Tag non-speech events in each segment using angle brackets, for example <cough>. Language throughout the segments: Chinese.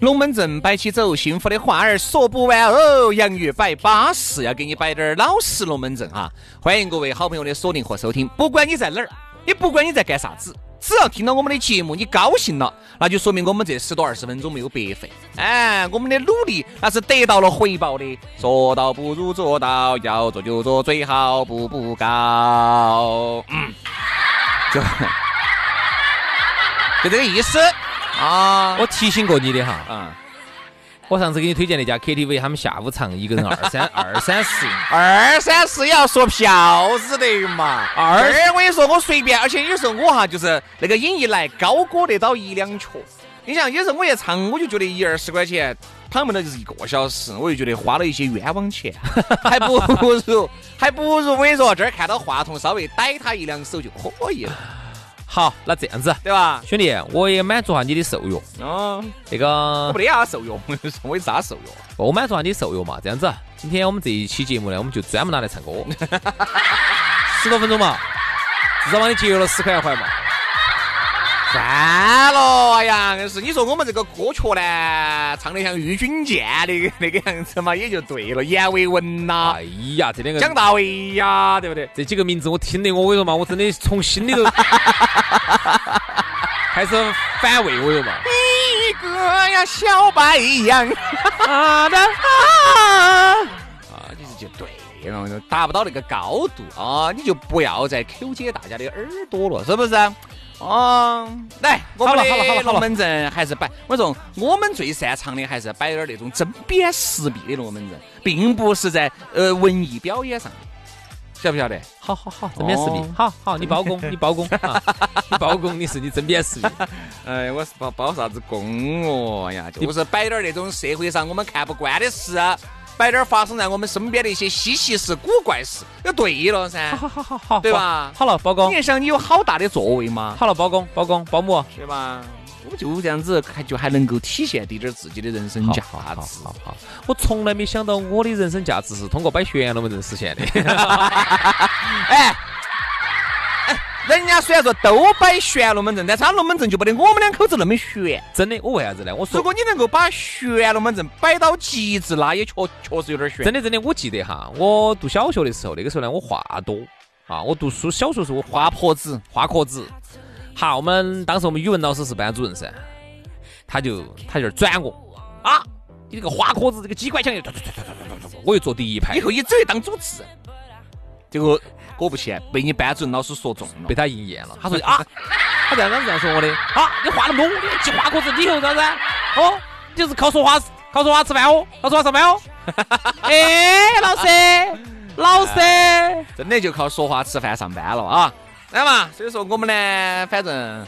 龙门阵摆起走，幸福的话儿说不完哦。洋芋摆巴适，要给你摆点儿老实龙门阵哈。欢迎各位好朋友的锁定和收听，不管你在哪儿，也不管你在干啥子，只要听到我们的节目，你高兴了，那就说明我们这十多二十分钟没有白费。哎，我们的努力那是得到了回报的。说到不如做到，要做就做，最好步步高。嗯，就就这个意思。啊，我提醒过你的哈，嗯，我上次给你推荐那家 KTV，他们下午唱一个人二三 <laughs> 二三十，二三十也要说票子的嘛。二，我跟你说，我随便，而且有时候我哈就是那个瘾一来，高歌得到一两曲。你想，有时候我一唱，我就觉得一二十块钱，躺门了就是一个小时，我就觉得花了一些冤枉钱，<laughs> 还不如还不如我跟你说，这儿看到话筒稍微逮他一两手就可以了。好，那这样子，对吧，兄弟，我也满足下你的受用。哦，那个我没得啥受用，<laughs> 我有啥受用？我满足下你受用嘛。这样子，今天我们这一期节目呢，我们就专门拿来唱歌，<laughs> 十多分钟嘛，至少帮你节约了十块钱嘛。算了，哎呀，硬是你说我们这个歌曲呢，唱得像郁钧剑那个 <laughs> 那个样子嘛，也就对了。阎维文呐，哎呀，这两个蒋大为呀，对不对？这几个名字我听的，我跟你说嘛，我真的从心里头 <laughs> 开始反胃，我说嘛。一个呀，小白杨，啊的啊，你是就对了，达不到那个高度啊，你就不要再抠解大家的耳朵了，是不是？哦，来，我们的龙门阵还是摆。我说我们最擅长的还是摆点那种针砭时弊的龙门阵，并不是在呃文艺表演上，晓不晓得？好好好，针砭时弊，好好，你包公，你包公，<laughs> 你包公，你是你针砭时弊。哎，我是包包啥子公哦呀？就是摆点那种社会上我们看不惯的事。摆点发生在我们身边的一些稀奇事、古怪事，就对了噻。好好好好，对吧？好了，包公。你想你有好大的作为吗？好了，包公，包公，保姆，对吧？我就这样子，还就还能够体现滴点自己的人生价值。好好好，我从来没想到我的人生价值是通过摆悬龙门阵实现的。哎。人家虽然说都摆悬龙门阵，但是他龙门阵就不得我们两口子那么悬。真的，我为啥子呢？我说，如果你能够把悬龙门阵摆到极致，那也确确实有点悬。真的，真的，我记得哈，我读小学的时候，那个时候呢，我话多啊。我读书小学时候我话婆子，话壳子。好，我们当时我们语文老师是班主任噻，他就他就转我啊，你这个花壳子，这个机关枪又，我又坐第一排，以后你只会当主持人。结果。果不其然，被你班主任老师说中了，被他应验了。他说啊，他这样子这样说我的啊，你话那么多，你记话壳子，你以后啥子？哦，就是靠说话，靠说话吃饭哦，靠说话上班哦。<laughs> 哎，老师，老师，真的就靠说话吃饭上班了啊？来嘛，所以说我们呢，反正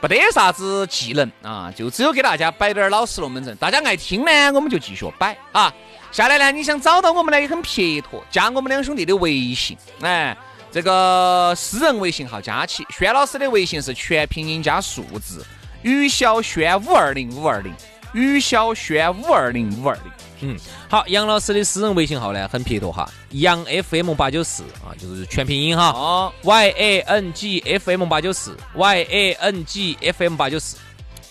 不得啥子技能啊，就只有给大家摆点老实龙门阵，大家爱听呢，我们就继续摆啊。下来呢，你想找到我们呢也很撇脱，加我们两兄弟的微信，哎，这个私人微信号加起，轩老师的微信是全拼音加数字，于小轩五二零五二零，于小轩五二零五二零。嗯，好，杨老师的私人微信号呢很撇脱哈，杨 FM 八九四啊，就是全拼音哈，哦，Y A N G F M 八九四，Y A N G F M 八九四，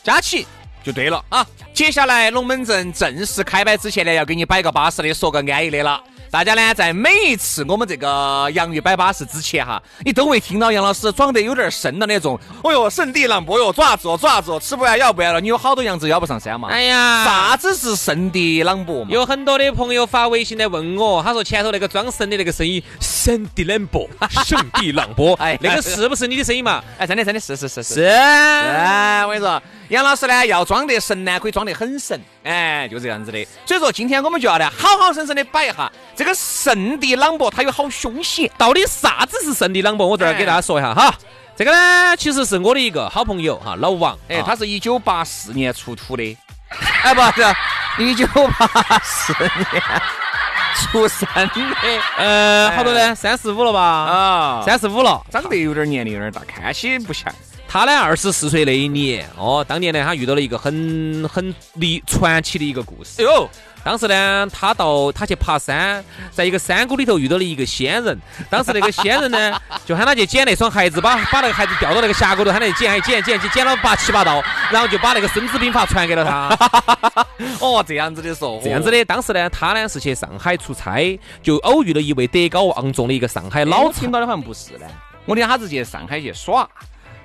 加起。就对了啊！接下来龙门阵正式开摆之前呢，要给你摆个巴适的，说个安逸的了。大家呢，在每一次我们这个洋芋摆巴士之前哈，你都会听到杨老师装得有点深的那种。哦哟，圣地朗博哟，爪子哦，爪子哦，吃不完要不完了。你有好多羊子要不上山嘛？哎呀，啥子是圣地朗博嘛？有很多的朋友发微信来问我，他说前头那个装神的那个声音，圣地朗博，圣地朗博，<laughs> 哎，那个是不是你的声音嘛？哎，真的真的是是是是。哎，我跟你说，杨老师呢要装得神呢，可以装得很神。哎，就这样子的。所以说，今天我们就要来好好生生的摆一下这个圣地朗博，它有好凶险。到底啥子是圣地朗博？我这儿给大家说一下哈。这个呢，其实是我的一个好朋友哈，老王。哎，他是一九八四年出土的。<laughs> 哎，不是，一九八四年出生的。<laughs> 呃，好多呢？三十五了吧？啊，三十五了，长得有点年龄有点大，看起不像。他呢，二十四岁那一年，哦，当年呢，他遇到了一个很很离传奇的一个故事。哎呦，当时呢，他到他去爬山，在一个山谷里头遇到了一个仙人。当时那个仙人呢，就喊他去捡那双鞋子，把把那个鞋子掉到那个峡谷头，喊他去捡，捡，捡，捡，捡了八七八道，然后就把那个孙子兵法传给了他。哦，这样子的说，这样子的。当时呢，他呢是去上海出差，就偶遇了一位德高望重的一个上海老。听到的好像不是呢，我听他是去上海去耍。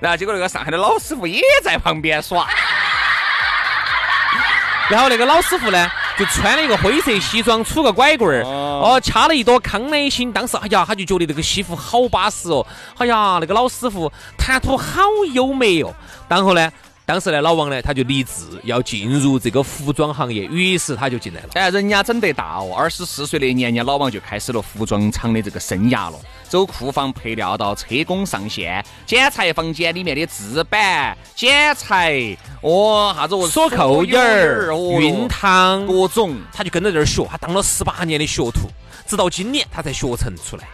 然后结果那个上海的老师傅也在旁边耍，<laughs> 然后那个老师傅呢就穿了一个灰色西装，杵个拐棍儿，哦，掐了一朵康乃馨。当时哎呀，他就觉得这个西服好巴适哦，哎呀，那个老师傅谈吐好优美哦。然后呢？当时呢，老王呢，他就立志要进入这个服装行业，于是他就进来了。哎，人家整得大哦，二十四岁那年，人家老王就开始了服装厂的这个生涯了，走库房配料到车工上线，剪裁房间里面的制板、剪裁，哦，啥子锁扣眼儿、熨烫，各种，他就跟在这儿学，他当了十八年的学徒，直到今年他才学成出来。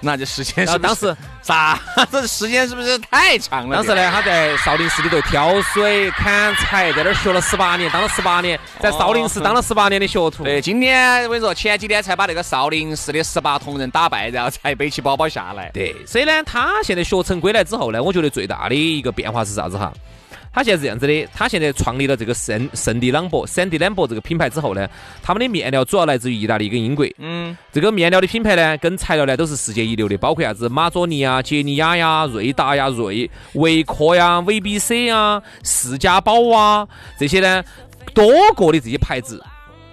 那这时间是当时啥？<laughs> 这时间是不是太长了？当时呢，他在少林寺里头挑水、砍柴，在那儿学了十八年，当了十八年，在少林寺当了十八年的学徒。对，今天我跟你说，前几天才把那个少林寺的十八铜人打败，然后才背起包包下来。对，所以呢，他现在学成归来之后呢，我觉得最大的一个变化是啥子哈？他现在是这样子的，他现在创立了这个圣圣地朗博、圣地朗博这个品牌之后呢，他们的面料主要来自于意大利跟英国。嗯，这个面料的品牌呢，跟材料呢都是世界一流的，包括啥子马佐尼啊、杰尼亚呀、瑞达呀、瑞维科呀、VBC 啊、世家宝啊这些呢，多个的这些牌子。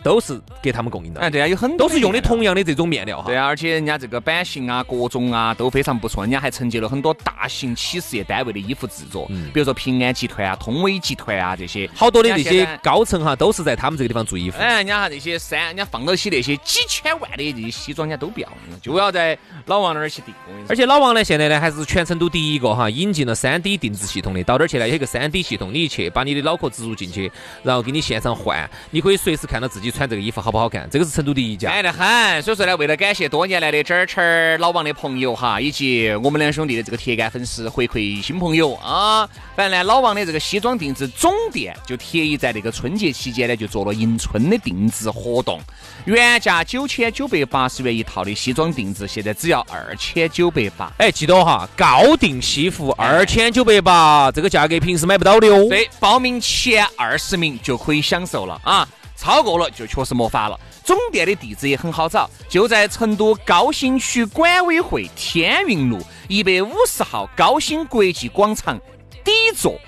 都是给他们供应的，哎，对啊，有很多都是用的同样的这种面料哈。对啊，而且人家这个版型啊、各种啊都非常不错，人家还承接了很多大型企事业单位的衣服制作，比如说平安集团啊、通威集团啊这些，好多的这些高层哈都是在他们这个地方做衣服。哎，人家哈这些山，人家放到起那些几千万的这些西装，人家都不要，就要在老王那儿去订。而且老王呢，现在呢还是全成都第一个哈引进了三 D 定制系统的，到这儿去呢有一个三 D 系统，你一去把你的脑壳植入进去，然后给你现场换，你可以随时看到自己穿这个衣服好不好看。这个是成都第一家，美得很。所以说呢，为了感谢多年来的这儿老王的朋友哈，以及我们两兄弟的这个铁杆粉丝回馈新朋友啊，反正呢，老王的这个西装定制总店就特意在那个春节期间呢，就做了迎春的定制活动，原价九千九百八十元一套的西装定制，现在只要二千九百八。哎，记得哈，高定西服二千九百八，这个价格平时买不到的哦。对，报名前二十名就可以享受了啊。超过了就确实没法了。总店的地址也很好找，就在成都高新区管委会天运路一百五十号高新国际广场底座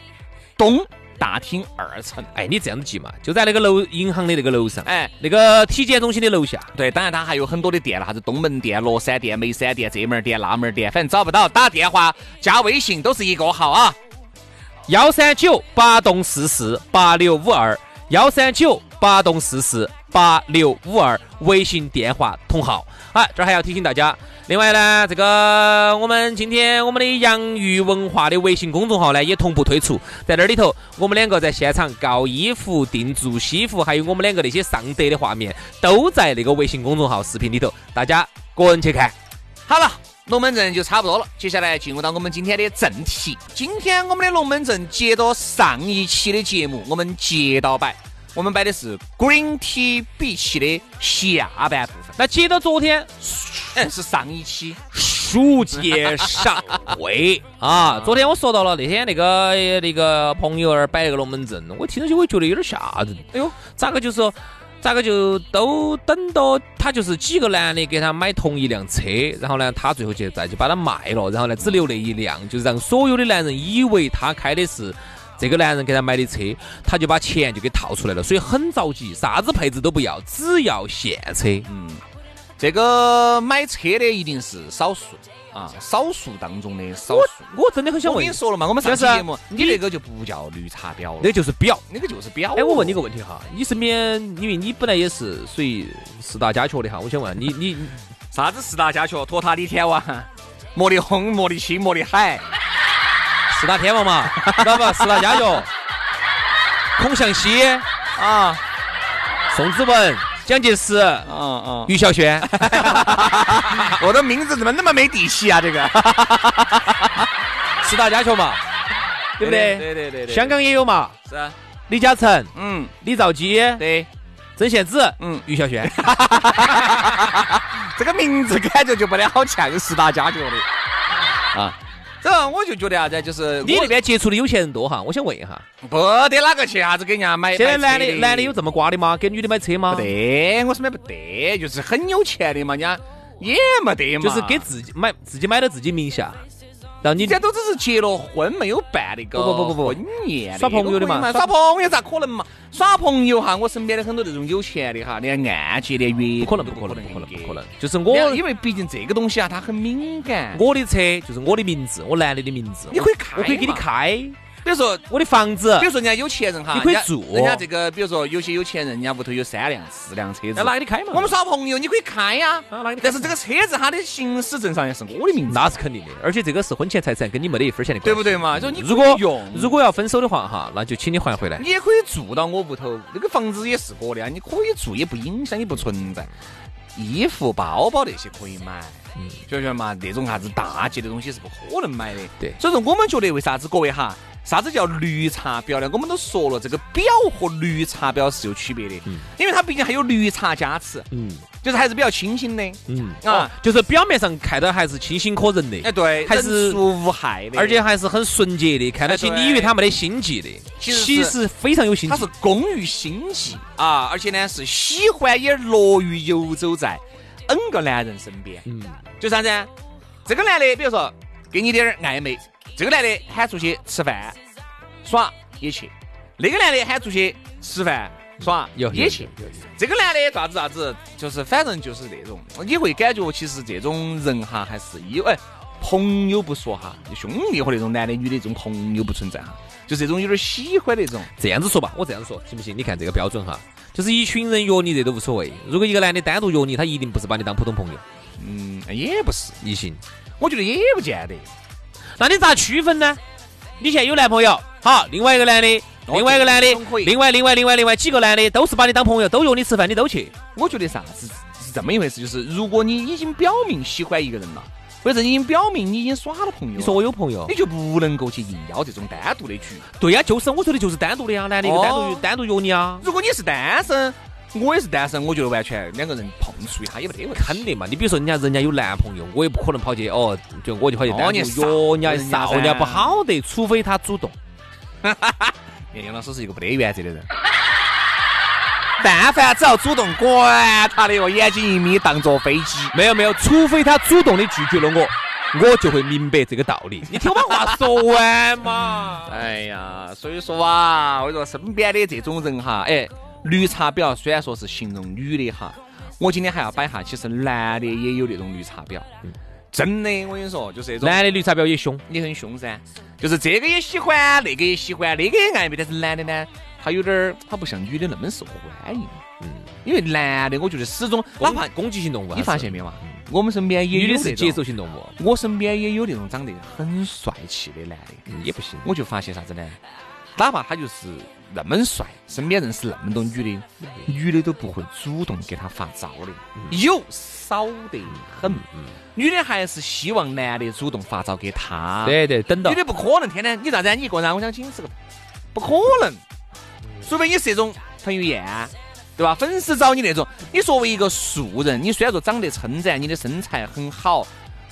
东大厅二层。哎，你这样子记嘛，就在那个楼银行的那个楼上，哎，那个体检中心的楼下。对，当然它还有很多的店了，啥子东门店、乐山店、眉山店、这门店、那门店，反正找不到，打电话加微信都是一个号啊，幺三九八栋四四八六五二。幺三九八栋四四八六五二，微信电话同号。好，这儿还要提醒大家，另外呢，这个我们今天我们的洋芋文化的微信公众号呢也同步推出，在那里头，我们两个在现场搞衣服、定做西服，还有我们两个那些上德的画面，都在那个微信公众号视频里头，大家个人去看。好了。龙门阵就差不多了，接下来进入到我们今天的正题。今天我们的龙门阵接着上一期的节目，我们接到摆，我们摆的是 Green Tea 比奇的下半部分。那接到昨天，是上一期书接上回 <laughs> 啊。昨天我说到了那天那个那个朋友儿摆那个龙门阵，我听上去我觉得有点吓人。哎呦，咋个就是说？咋个就都等到他就是几个男的给他买同一辆车，然后呢，他最后就再就把它卖了，然后呢，只留那一辆，就是让所有的男人以为他开的是这个男人给他买的车，他就把钱就给套出来了，所以很着急，啥子配置都不要，只要现车。嗯，这个买车的一定是少数啊，少数当中的少数。我真的很想问我跟你，说了嘛，我们上期节目，你那个就不叫绿茶婊了，那就是婊。那个就是婊。哎，我问你个问题哈，你身边，因为你本来也是属于四大家雀的哈，我想问你，你啥子四大家雀？托塔李天王、莫里轰、莫里青、莫里海。四大天王嘛，知道不？四大家族，孔祥熙啊，宋子文、蒋介石、嗯嗯，于小轩，<laughs> 我的名字怎么那么没底气啊？这个，<laughs> 四大家族嘛，对不对？对对对对，香港也有嘛，是啊，李嘉诚、嗯，李兆基、对，曾宪梓、嗯，于小轩。<laughs> 这个名字感觉就不得好像四大家族的啊。这我就觉得啥子，就是你那边接触的有钱人多哈，我想问一下，不得哪个去啥子给人家买？现在男的男的有这么瓜的吗？给女的买车吗不？得，我身边不得，就是很有钱的嘛，人家也没得嘛，就是给自己买，自己买到自己名下，让你人家都只是结了婚，没有办那个不不不不不婚宴，耍朋友的嘛嘛，耍耍朋友咋可能嘛？耍朋友哈，我身边的很多那种有钱的哈，连按揭连月不可能，不可能，不可能，不可能。就是我我因为毕竟这个东西啊，它很敏感。我的车就是我的名字，我男的的名字，你可以开我可以给你开。比如说，我的房子比如说人家有钱人哈，你可以住人家这个，比如说有些有钱人，人家屋头有三辆、四辆车子那，拿给你开嘛？我们耍朋友你可以开呀啊但是这个车子它的行驶证上也是我的名字，那是肯定的，而且这个是婚前财产，跟你没得一分钱的关系，对不对嘛？就你如果用，如果要分手的话哈，那就请你还回来。你也可以住到我屋头，那个房子也是我的啊，你可以住，也不影响，也不存在。衣服、包包那些可以买，嗯，晓不晓得嘛？那种啥子大件的东西是不可能买的。对所以说我们觉得为啥子各位哈，啥子叫绿茶婊呢？我们都说了，这个婊和绿茶婊是有区别的，嗯。因为它毕竟还有绿茶加持，嗯。就是还是比较清新的。嗯。啊。啊，就是表面上看到还是清新可人的，哎，对，还是无害的，而且还是很纯洁的，看到起你以为他没得心计的，其实非常有心计他是。工于心计啊，而且呢是喜欢也乐于游走在 N 个男人身边。嗯，就啥子？啊？这个男的，比如说给你点儿暧昧，这个男的喊出去吃饭耍也去，那个男的喊出去吃饭耍有也去。这个男的咋子咋子，就是反正就是那种，你会感觉其实这种人哈还是有哎。朋友不说哈，兄弟和那种男的女的这种朋友不存在哈，就这种有点喜欢那种。这样子说吧，我这样说行不行？你看这个标准哈，就是一群人约你这都无所谓。如果一个男的单独约你，他一定不是把你当普通朋友，嗯，也不是，异性。我觉得也不见得。那你咋区分呢？你现在有男朋友，好，另外一个男的，哦另外一个男的另外另外另外另外几个男的都是把你当朋友，都约你吃饭，你都去。我觉得啥子是这么一回事，就是如果你已经表明喜欢一个人了，或者你已经表明你已经耍了朋友了，你说我有朋友你，就不能够去硬邀这种单独的局。对呀、就是我说的就是单独的呀，男的一个单独、哦单独约你啊，如果你是单身，我也是单身，我觉得完全两个人碰触一下也没得问题。肯定嘛。你比如说人家人家有男朋友，我也不可能跑去哦，就我就跑去约人家人家少，人家不好的，除非他主动。哈哈哈杨老师是一个没得原则的人，但凡只要主动，管他的哟，眼睛一眯当做飞机。没有没有，除非他主动的拒绝了我，我就会明白这个道理。你听我把话说完嘛。<laughs> 哎呀，所以说啊，我说身边的这种人哈，哎，绿茶婊虽然说是形容女的哈，我今天还要摆下，其实男的也有那种绿茶婊。真的，我跟你说，就是那种男的绿茶婊也凶，也很凶噻，就是这个也喜欢，那个也喜欢，那个也暧昧，但是男的呢，他有点儿，他不像女的那么受欢迎。嗯，因为男的，我觉得始终，哪怕攻击性动物，你发现没有嘛？我们身边也有是接受种，性动物，我身边也有那种长得很帅气的男的。嗯也不行。我就发现啥子呢？哪怕他就是那么帅，身边认识那么多女的，女的都不会主动给他发招的，有少得很。女的还是希望男的主动发招给她。对对，等到女的不可能天天你咋子啊？你一个人啊，我想请吃个，不可能。除非你是那种彭于晏，对吧？粉丝找你那种，你作为一个素人，你虽然说长得称赞，你的身材很好，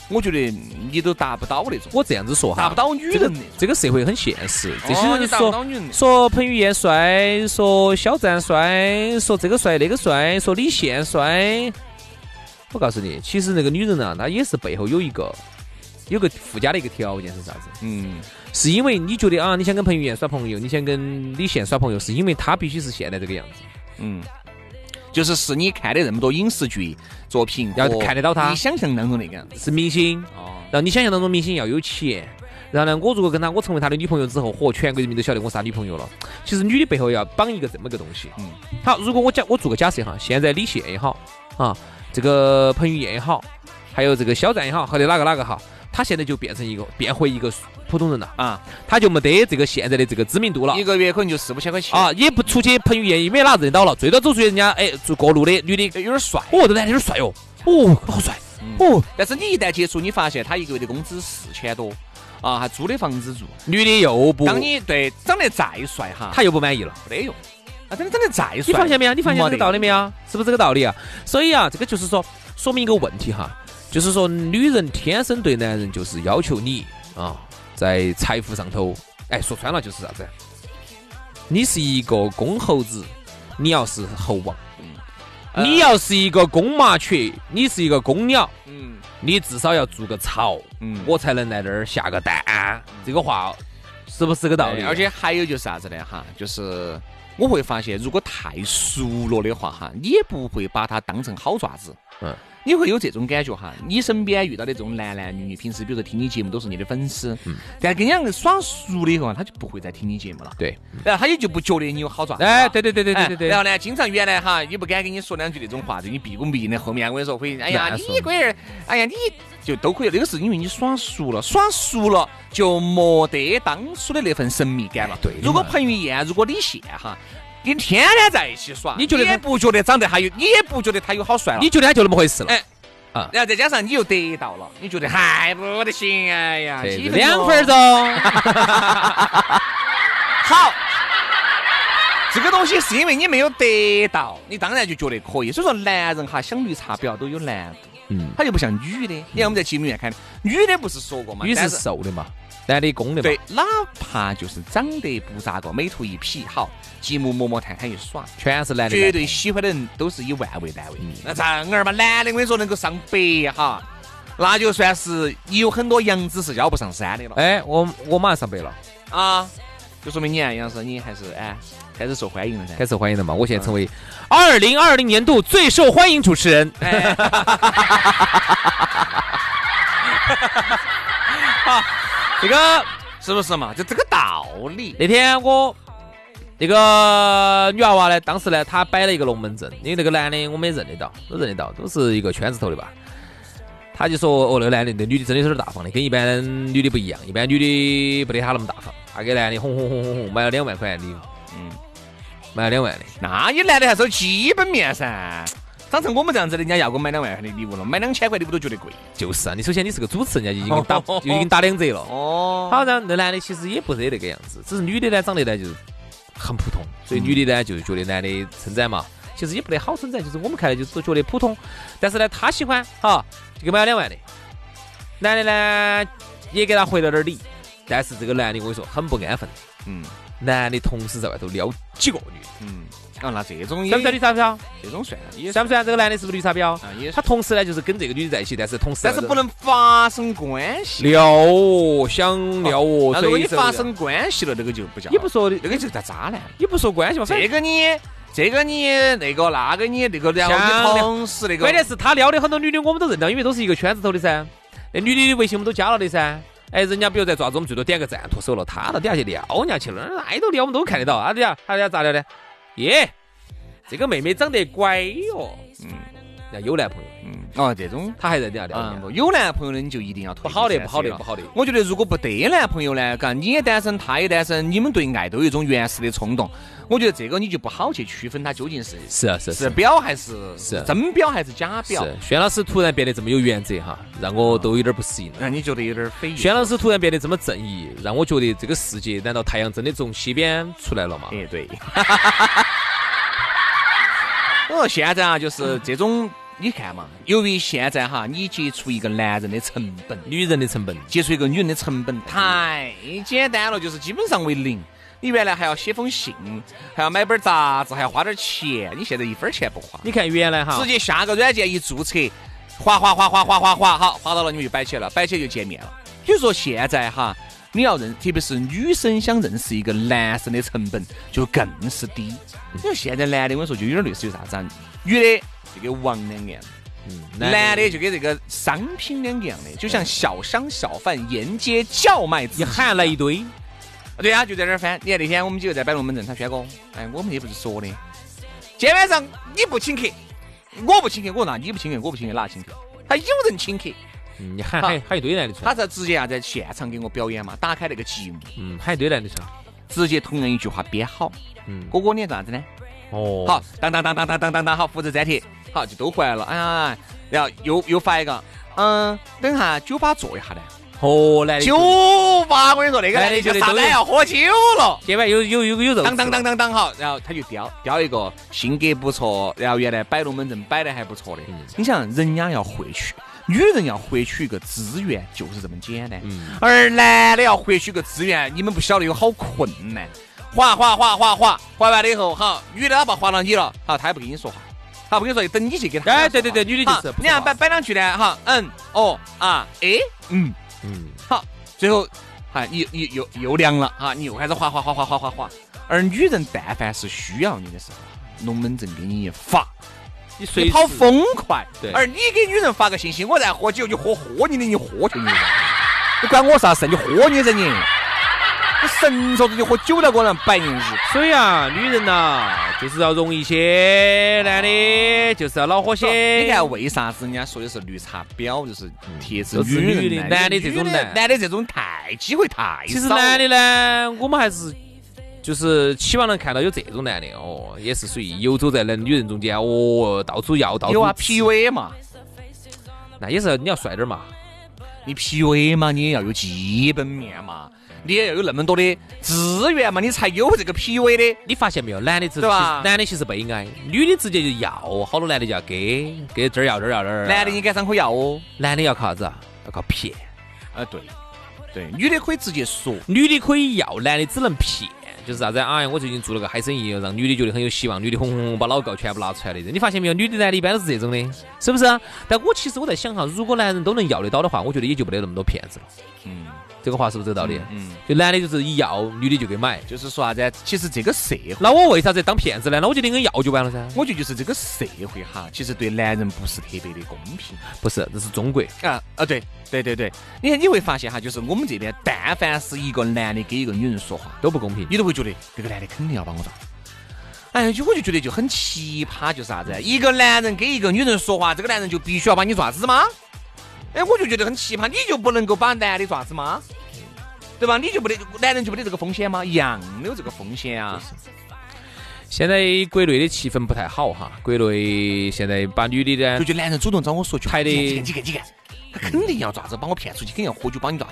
我觉得你都达不到那种，我这样子说哈，达不到女这个人的。这个社会很现实，这些哦你说。说彭于晏帅，说肖战帅，说这个帅那个帅，说李现帅。我告诉你，其实那个女人呢，她也是背后有一个有个附加的一个条件是啥子？嗯，是因为你觉得啊，你想跟彭于晏耍朋友，你想跟李现耍朋友，是因为他必须是现在这个样子。嗯，就是是你看的那么多影视剧作品，要看得到他你想象当中那个样子。是明星，哦，然后你想象当中明星要有钱，然后呢，我如果跟他，我成为他的女朋友之后，嚯，全国人民都晓得我是他女朋友了。其实女的背后要绑一个这么个东西。嗯，好，如果我假我做个假设哈，现在李现也好啊，这个彭于晏也好，还有这个肖战也好，或者哪个哪个好，他现在就变成一个变回一个普通人了，啊，他就没得这个现在的这个知名度了一。个月可能就四五千块钱啊，也不出去，彭于晏也没哪认得到了，最多走出去人家哎，做过路的女的，有点帅。哦，这男的有点帅哦，哦，好帅，哦，但是你一旦接触，你发现他一个月的工资四千多，啊，还租的房子住。女的又不，当你对长得再帅哈，他又不满意了。没得用。啊，真的长得再帅，你发现没有？你发现这个道理没？有？是不是这个道理啊？所以啊，这个就是说，说明一个问题哈，就是说，女人天生对男人就是要求你啊，在财富上头，哎，说穿了就是啥子？你是一个公猴子，你要是猴王；呃你要是一个公麻雀，你是一个公鸟，嗯你至少要筑个巢，嗯，我才能在这儿下个蛋。这个话是不是个道理？对而且还有就是啥子呢？哈，就是我会发现，如果太熟了的话，哈，你也不会把它当成好爪子。嗯，你会有这种感觉哈。你身边遇到的这种男男女女，平时比如说听你节目都是你的粉丝，嗯但跟你两个耍熟了以后啊，他就不会再听你节目了。对，然后他也就不觉得你有好爪子。哎，对对对对对哎对对。然后呢，经常原来哈，也不敢跟你说两句那种话，就你毕恭毕敬的。后面我跟你说会，哎呀，你龟儿，哎呀，你就都可以。那个是因为你耍熟了，耍熟了就没得当初的那份神秘感了。对如果彭于晏，如果李现哈，跟天天在一起耍，你觉得他也不觉得长得还有，你也不觉得他有好帅了。你觉得他就那么回事了？哎啊然后再加上你又得到了，你觉得还不得行？哎呀，两分钟钟。<laughs> 好，这个东西是因为你没有得到，你当然就觉得可以。所以说，男人哈想绿茶婊都有难度，嗯，他就不像女的。你看我们在节目里面看的，女的不是说过嘛，女是瘦的嘛，男的公的嘛。对，哪怕就是长得不咋个，美图一匹好，节目摸摸探探一耍，全是男的。绝对喜欢的人都是以万为单位。那这儿嘛，男的我跟你说能够上百哈，那就算是有很多杨子是要不上山的了哎，我我马上上百了，啊，就说明你啊杨师你还是哎开始受欢迎了噻。开始受欢迎了嘛。我现在成为二零二零年度最受欢迎主持人。哎，<laughs> <laughs> 这个是不是嘛？就这个道理。那天我那个女娃娃呢，当时呢，她摆了一个龙门阵，因为那个男的我们也认得到，都认得到，都是一个圈子头的吧。他就说，哦，那个男的，那女的真的是有点大方的，跟一般女的不一样，一般女的不得他那么大方。他给男的哄哄哄哄哄，买了两万块礼物，嗯，买了两万的。那你男的还是有基本面噻。长成我们这样子的，人家要给我买两万块的礼物了，买两千块礼物都觉得贵。就是啊，你首先你是个主持人，人家就已经打就 <laughs> 已经打两折了。哦。好，然后那男的其实也不是那个样子，只是女的呢长得呢就是很普通，所以嗯女的呢就觉得男的称赞嘛，其实也不得好称赞，就是我们看来就是都觉得普通，但是呢他喜欢哈，就给买了两万的，男的呢也给他回了点儿礼，但是这个男的我跟你说很不安分，嗯。男的同时在外头撩几个女的，嗯，啊，那这种也算不算绿茶婊？这种算也算不算这个男的是不是绿茶婊？啊也他，同时呢就是跟这个女的在一起，但是同时但是不能发生关系。撩哦，想撩哦，那如果你发生关系了，这个就不叫，你不说那个就叫渣男。你不说关系嘛，这个你，这个你，那个那个你，那个然后你同时那个，关键是他撩的很多女的，我们都认到，因为都是一个圈子头的噻。那女的的微信我们都加了的噻。哎，人家比如在爪子，我们最多点个赞，脱手了，他到底下去撩人家去了，爱都撩，我们都看得到。啊，底下他底下咋撩的？耶，这个妹妹长得乖哟，嗯。人家有男朋友，嗯，哦，这种他还在底下撩啊人，家。不有男朋友的你就一定要退不好的，不好的，不好的。我觉得如果不得男朋友呢，嘎，你也单身，他也单身，你们对爱都有一种原始的冲动。我觉得这个你就不好去区分他究竟是是啊，是是表还是是真表还是假表。是。轩老师突然变得这么有原则哈，让我都有点不适应了。让你觉得有点匪夷。轩老师突然变得这么正义，让我觉得这个世界难道太阳真的从西边出来了吗？哎，对。我 <laughs> 说现在啊，就是这种你看嘛，由于现在哈，你接触一个男人的成本，女人的成本，接触一个女人的成本太简单了，就是基本上为零。你原来还要写封信，还要买本杂志，还要花点钱，你现在一分钱不花，你看原来哈，直接下个软件一注册，哗哗哗哗哗哗哗，好，划到了你们就摆起了，摆起就见面了。比如说现在哈，你要认，特别是女生想认识一个男生的成本就更是低。因为现在男的，我跟你说就有点类似于啥子啊？女的就跟王两样，嗯，男的就跟这个商品两个样的，就像小商小贩沿街叫卖，你喊来一堆。对啊，就在那儿翻。你看那天我们几个在摆龙门阵，他轩哥，哎，我们也不是说的，今天晚上你不请客，我不请客，我那你不请客，我不请客，哪请客？他有人请客，你喊喊喊一堆来的。他在直接啊，在现场给我表演嘛，打开那个节目，嗯，喊一堆来的出来，直接同样一句话编好。嗯，哥哥你做啥子呢？哦，好，当当当当当当当当，好，复制粘贴，好，就都回来了。哎呀，然后又又发一个，嗯，等下酒吧坐一下呢。哦，男的酒吧，我跟你说，那个男的就上来要喝酒了。今晚有有有有肉。当当当当当好，然后他就叼叼一个性格不错，然后原来摆龙门阵摆的还不错的。你想，人家要获取，女人要获取一个资源就是这么简单。而男的要获取个资源，你们不晓得有好困难。划划划划划，划完了以后，好，女的她把滑到你了，好，她也不跟你说话，好，不跟你说，等你去给她。哎，对对对，女的就是。你看摆摆两句呢，哈，嗯，哦，啊，哎，嗯。嗯，好，最后，哈，你你又又凉了哈，你又开始滑滑滑滑滑滑滑。而女人但凡是需要你的时候，龙门阵给你一发，你随跑疯快。对，而你给女人发个信息，我在喝酒，你喝喝你的，你喝去你，你管我啥事？你喝你噻你。神说自己喝酒了，个人白日。所以啊，女人呐，就是要容易些，男的就是要恼火些。你看为啥子人家说的是绿茶婊，就是贴子女人？男的这种男，男的这种太机会太少。其实男的呢，我们还是就是期望能看到有这种男的哦，也是属于游走在那女人中间哦，到处要到处。有啊，PUA 嘛，那也是你要帅点嘛，你 PUA 嘛，你也要有基本面嘛。你也要有那么多的资源嘛，你才有这个 PUA 的。你发现没有，男的对吧？男的其实悲哀，女的直接就要，好多男的就要给，给这儿要这儿要这儿。男的你敢张口要哦？男的要靠啥子啊？要靠骗。啊，对，对，女的可以直接说，女的可以要，男的只能骗。就是啥子？哎呀，我最近做了个嗨生意，让女的觉得很有希望，女的哄哄哄把老告全部拿出来的。你发现没有？女的男的一般都是这种的，是不是？但我其实我在想哈，如果男人都能要得到的话，我觉得也就没得那么多骗子了。嗯。这个话是不是这个道理？嗯，就男的就是一要，女的就给买，就是说啥子？其实这个社会，那我为啥子当骗子呢？那我就宁愿要就完了噻。我觉得就是这个社会哈，其实对男人不是特别的公平。不是，这是中国啊啊！对对对对，你看你会发现哈，就是我们这边，但凡是一个男的跟一个女人说话都不公平，你都会觉得这个男的肯定要把我抓。哎，就我就觉得就很奇葩，就是啥子？一个男人跟一个女人说话，这个男人就必须要把你抓子吗？哎，我就觉得很奇葩，你就不能够把男的抓子吗？对吧？你就不得男人就不得这个风险吗？一样有这个风险啊。现在国内的气氛不太好哈，国内现在把女的呢，就就男人主动找我说，排的几个几个几个，他肯定要爪子把我骗出去，肯定要喝酒帮你抓。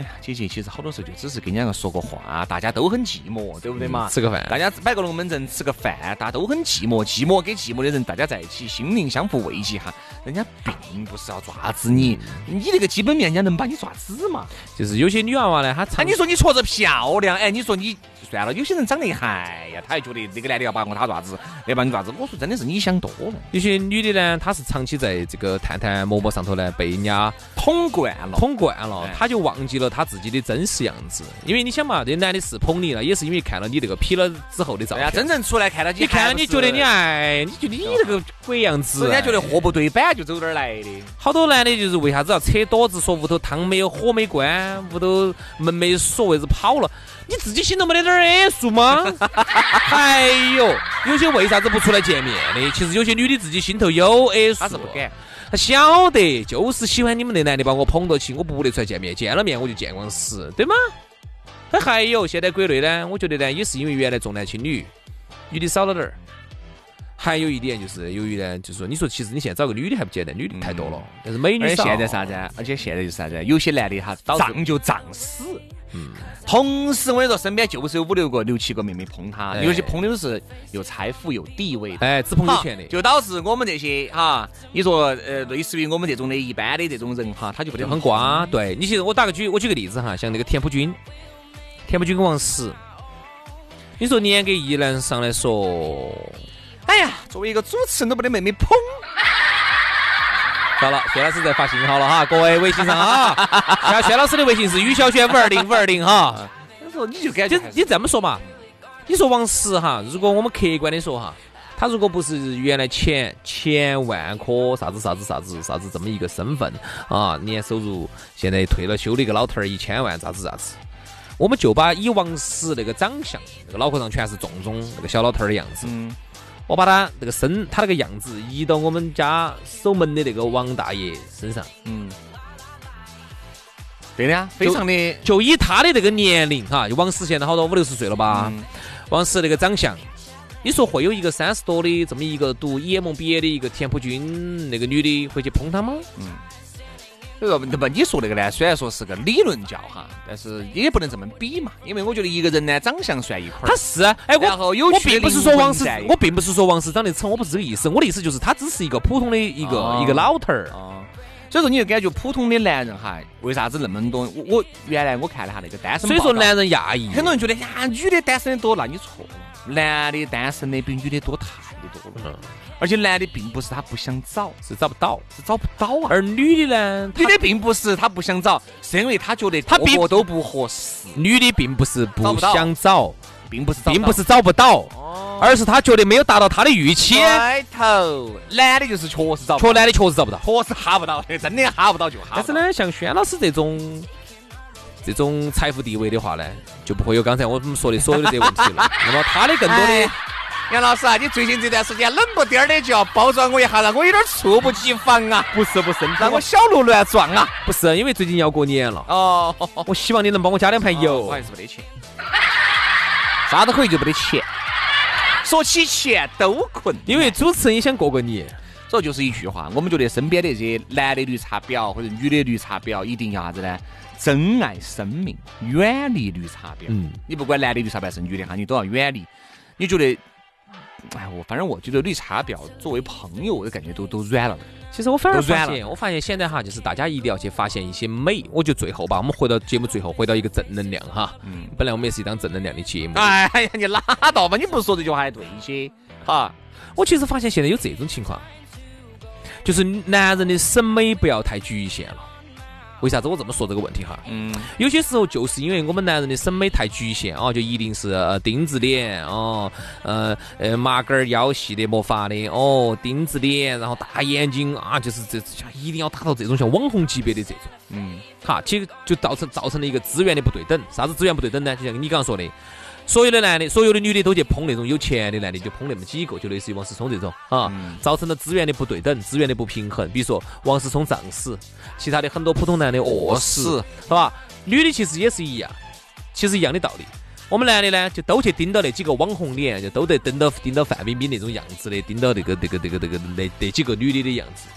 哎呀，姐姐，其实好多时候就只是跟两个说个话，大家都很寂寞，对不对嘛？吃个饭，大家摆个龙门阵，吃个饭，大家都很寂寞，寂寞跟寂寞的人，大家在一起，心灵相互慰藉哈。人家并不是要抓子你，你那个基本面，人家能把你抓子嘛？就是有些女娃娃呢，她，哎，你说你戳着漂亮，哎，你说你。算了，有些人长得嗨呀，她还觉得那个男的要把我他爪子，要把你爪子。我说真的是你想多了。有些女的呢，她是长期在这个探探、陌陌上头呢，被人家捅惯了，捅惯了，她就忘记了她自己的真实样子。因为你想嘛，这男的是捧你了，也是因为看了你这个 P 了之后的照片。真正出来看到你，看到你觉得你哎，你觉得你这个鬼样子，人家觉得货不对版就走这儿来的。好多男的就是为啥子要扯躲子，说屋头汤没有火没关，屋头门没锁，为子跑了？你自己心头没得点儿数吗？<laughs> 还有有些为啥子不出来见面的？其实有些女的自己心头有数，她是不敢，她晓得就是喜欢你们那男的把我捧到起，我不得出来见面，见了面我就见光死，对吗？那还有现在国内呢，我觉得呢也是因为原来重男轻女，女的少了点儿。还有一点就是由于呢，就是说，你说其实你现在找个女的还不简单，女的太多了，但是美女少。而且现在啥子啊？而且现在就是啥子？有些男的哈，仗就仗死。嗯。同时我跟你说，身边就是有五六个、六七个妹妹捧他，有些碰的都是有财富、有地位，哎，只捧有钱的，就导致我们这些哈，你说呃，类似于我们这种的一般的这种人哈，他就不得很瓜。对你，其实我打个举，我举个例子哈，像那个田朴珺，田朴珺跟王石，你说严格意义上来说。哎呀，作为一个主持人，都不得妹妹捧。<laughs> 到了，薛老师在发信号了哈，各位微信上啊，<laughs> 薛老师的微信是于小轩五二零五二零哈。<laughs> 你说你就感觉你这么说嘛？你说王石哈，如果我们客观的说哈，他如果不是原来前前万科啥子啥子啥子啥子这么一个身份啊，年收入现在退了休的一个老头儿一千万啥子啥子，我们就把以王石那个长相，那个脑壳上全是重重那个小老头儿的样子。我把他那个身，他那个样子移到我们家守门的那个王大爷身上，嗯，对的呀，非常的，就以他的这个年龄哈，就王石现在好多五六十岁了吧？王石那个长相，你说会有一个三十多的这么一个读 EMBA 的一个田朴珺那个女的会去碰他吗？嗯。所以说，那么你说那个呢？虽然说是个理论教哈，但是也不能这么比嘛。因为我觉得一个人呢，长相算一块儿。他是，哎，我我并不是说王石，我并不是说王石长得丑，我不是这个意思。我的意思就是，他只是一个普通的一个一个老头儿。所以说，你就感觉普通的男人哈，为啥子那么多？我我原来我看了下那个单身，所以说男人压抑，很多人觉得呀，女的单身的多，那你错了，男的单身的比女的多太多了。而且男的并不是他不想找，是找不到，是找不到啊。而女的呢，女的并不是他不想找，是因为他觉得他并都不合适。女的并不是不想找，并不是并不是找不到，而是他觉得没有达到他的预期。对头，男的就是确实找，确男的确实找不到，确实哈不到，真的哈不到就哈。但是呢，像轩老师这种这种财富地位的话呢，就不会有刚才我们说的所有的这些问题了。<laughs> 那么他的更多的。杨老师啊，你最近这段时间冷不丁的就要包装我一下，让我有点猝不及防啊！不是不是，让我小鹿乱撞啊！不是，因为最近要过年了哦，我希望你能帮我加两盘油。我还是没得钱，<laughs> 啥都可以就没得钱。说起钱都困，因为主持人也想过个年，所以就是一句话，我们觉得身边的这些男的绿茶婊或者女的绿茶婊，一定要啥子呢？珍爱生命，远离绿茶婊。嗯，你不管男的绿茶婊是女的哈，你都要远离。你觉得？哎，我反正我觉得绿茶婊作为朋友，我的感觉都都软了。其实我反而发现，我发现现在哈，就是大家一定要去发现一些美。我觉得最后吧，我们回到节目最后，回到一个正能量哈。嗯。本来我们也是一档正能量的节目。哎呀，你拉倒吧！你不说这句话还对一些。哈，我其实发现现在有这种情况，就是男人的审美不要太局限了。为啥子我这么说这个问题哈？嗯，有些时候就是因为我们男人的审美太局限啊，就一定是丁字脸哦，呃呃麻杆腰细的没法的哦，丁字脸，然后大眼睛啊，就是这一定要达到这种像网红级别的这种，嗯，哈，其实就造成造成了一个资源的不对等。啥子资源不对等呢？就像你刚刚说的。所有的男的，所有的女的都去捧那种有钱的男的，就捧那么几个，就类似于王思聪这种啊，造成了资源的不对等，资源的不平衡。比如说王思聪胀死，其他的很多普通男的饿死，是吧？女的其实也是一样，其实一样的道理。我们男的呢，就都去盯到那几个网红脸，就都得盯到盯到范冰冰那种样子的，盯到那个那个那个那个那那几个女的的样子，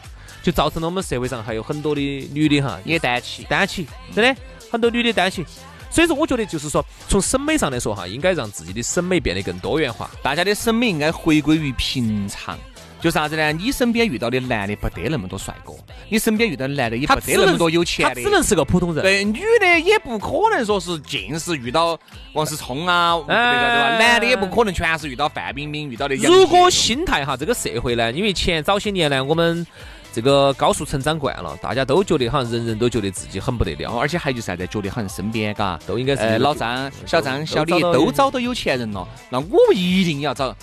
就造成了我们社会上还有很多的女的哈也单起单起，真的很多女的单起。所以说，我觉得就是说，从审美上来说哈，应该让自己的审美变得更多元化。大家的审美应该回归于平常，就啥子呢？你身边遇到的男的不得那么多帅哥，你身边遇到的男的也不得那么多有钱的，他只能是个普通人。对，女的也不可能说是尽是遇到王思聪啊，对吧？男的也不可能全是遇到范冰冰，遇到的。如果心态哈，这个社会呢，因为前早些年呢，我们。这个高速成长惯了，大家都觉得好像人人都觉得自己很不得了，而且还就是啥子，觉得好像身边嘎都应该是老张、小张、小李都找到有钱人了，那我一定要找。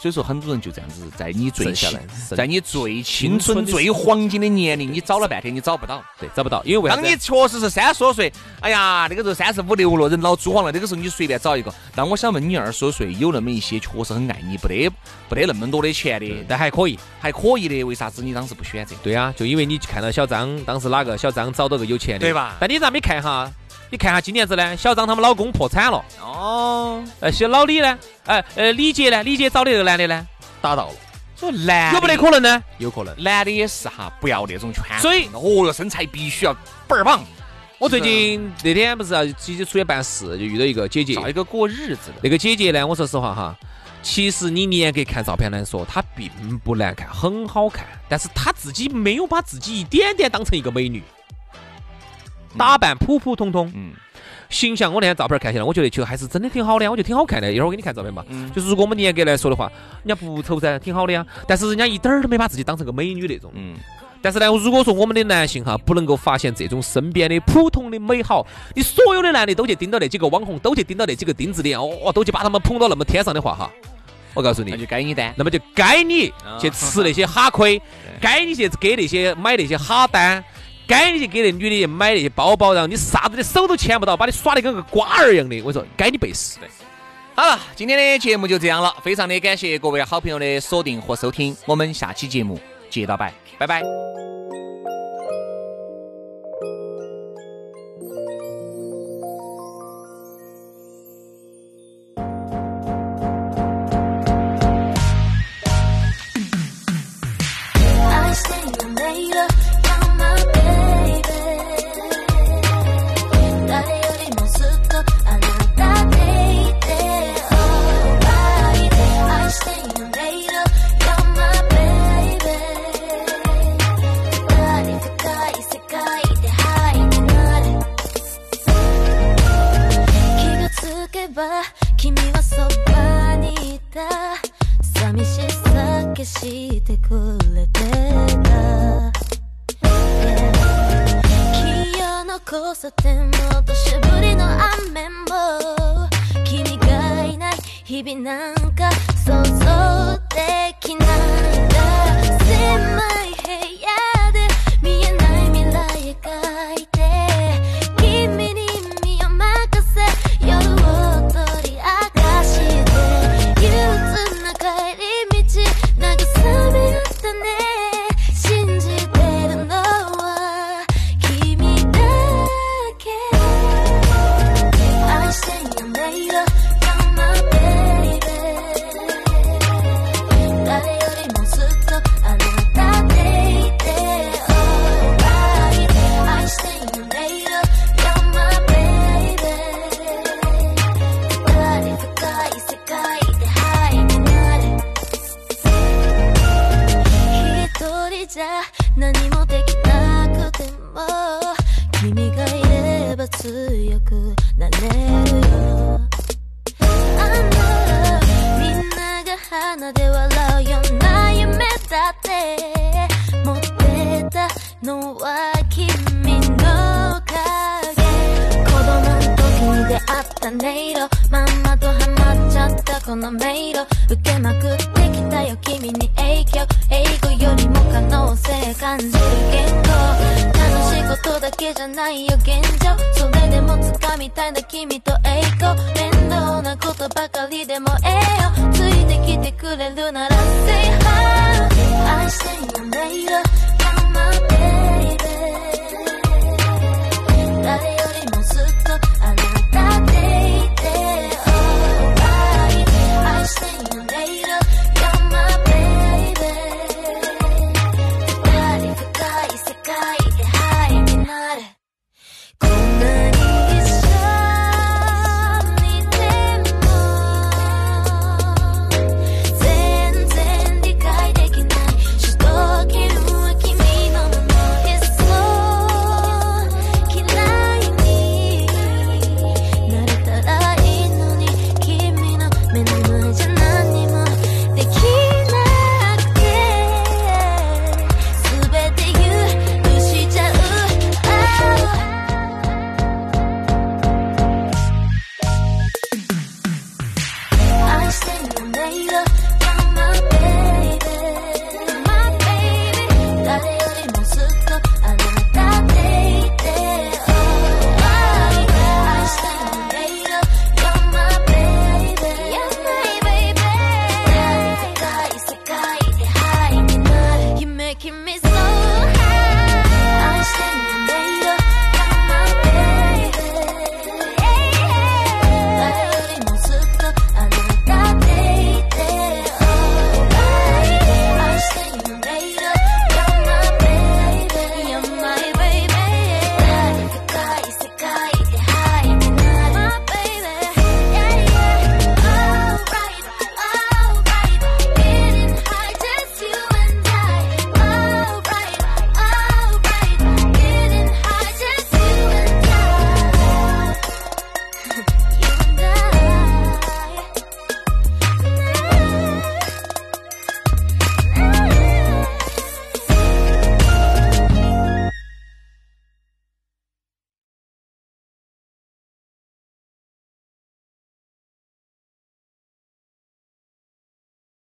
所以说，很多人就这样子，在你最青，在你最青春、最黄金的年龄，你找了半天，你找不到，对，找不到，因为为当你确实是三十多岁，哎呀，那个时候三十五六了，人老珠黄了，那个时候你随便找一个。但我想问你，二十多岁有那么一些确实很爱你，不得不得那么多的钱的，但还可以，还可以的，为啥子你当时不选择？对啊，就因为你看到小张，当时哪个小张找到个有钱的，对吧？但你咋没看哈？你看下今年子呢，小张他们老公破产了，哦，呃，些老李呢，哎，呃，李姐呢，李姐找的这个男的呢？打到了，说男有没得可能呢？有可能。男的也是哈，不要那种圈粉，所以哦哟，身材必须要倍儿棒，我最近那天不是要自己出去办事，就遇到一个姐姐，找一个过日子的。那个姐姐呢，我说实话哈，其实你严格看照片来说，她并不难看，很好看，但是她自己没有把自己一点点当成一个美女，打扮普普通通，嗯，形象我那天照片看起来，我觉得就还是真的挺好的，我觉得挺好看的。一会儿我给你看照片嘛。嗯就是如果我们严格来说的话，人家不丑噻，挺好的呀。但是人家一点儿都没把自己当成个美女那种。嗯，但是呢，如果说我们的男性哈不能够发现这种身边的普通的美好，你所有的男的都去盯到那几个网红，都去盯到那几个钉子脸，哦，都去把他们捧到那么天上的话哈，我告诉你那，就该你担。那么就该你啊去吃那些哈亏，该你去给那些买那些哈单，该你去给那女的买那些包包，然后你啥子的手都牵不到，把你耍的跟个瓜儿一样的。我跟你说，该你背时的。好了，今天的节目就这样了，非常的感谢各位好朋友的锁定和收听，我们下期节目接到摆，拜拜。I stay your later,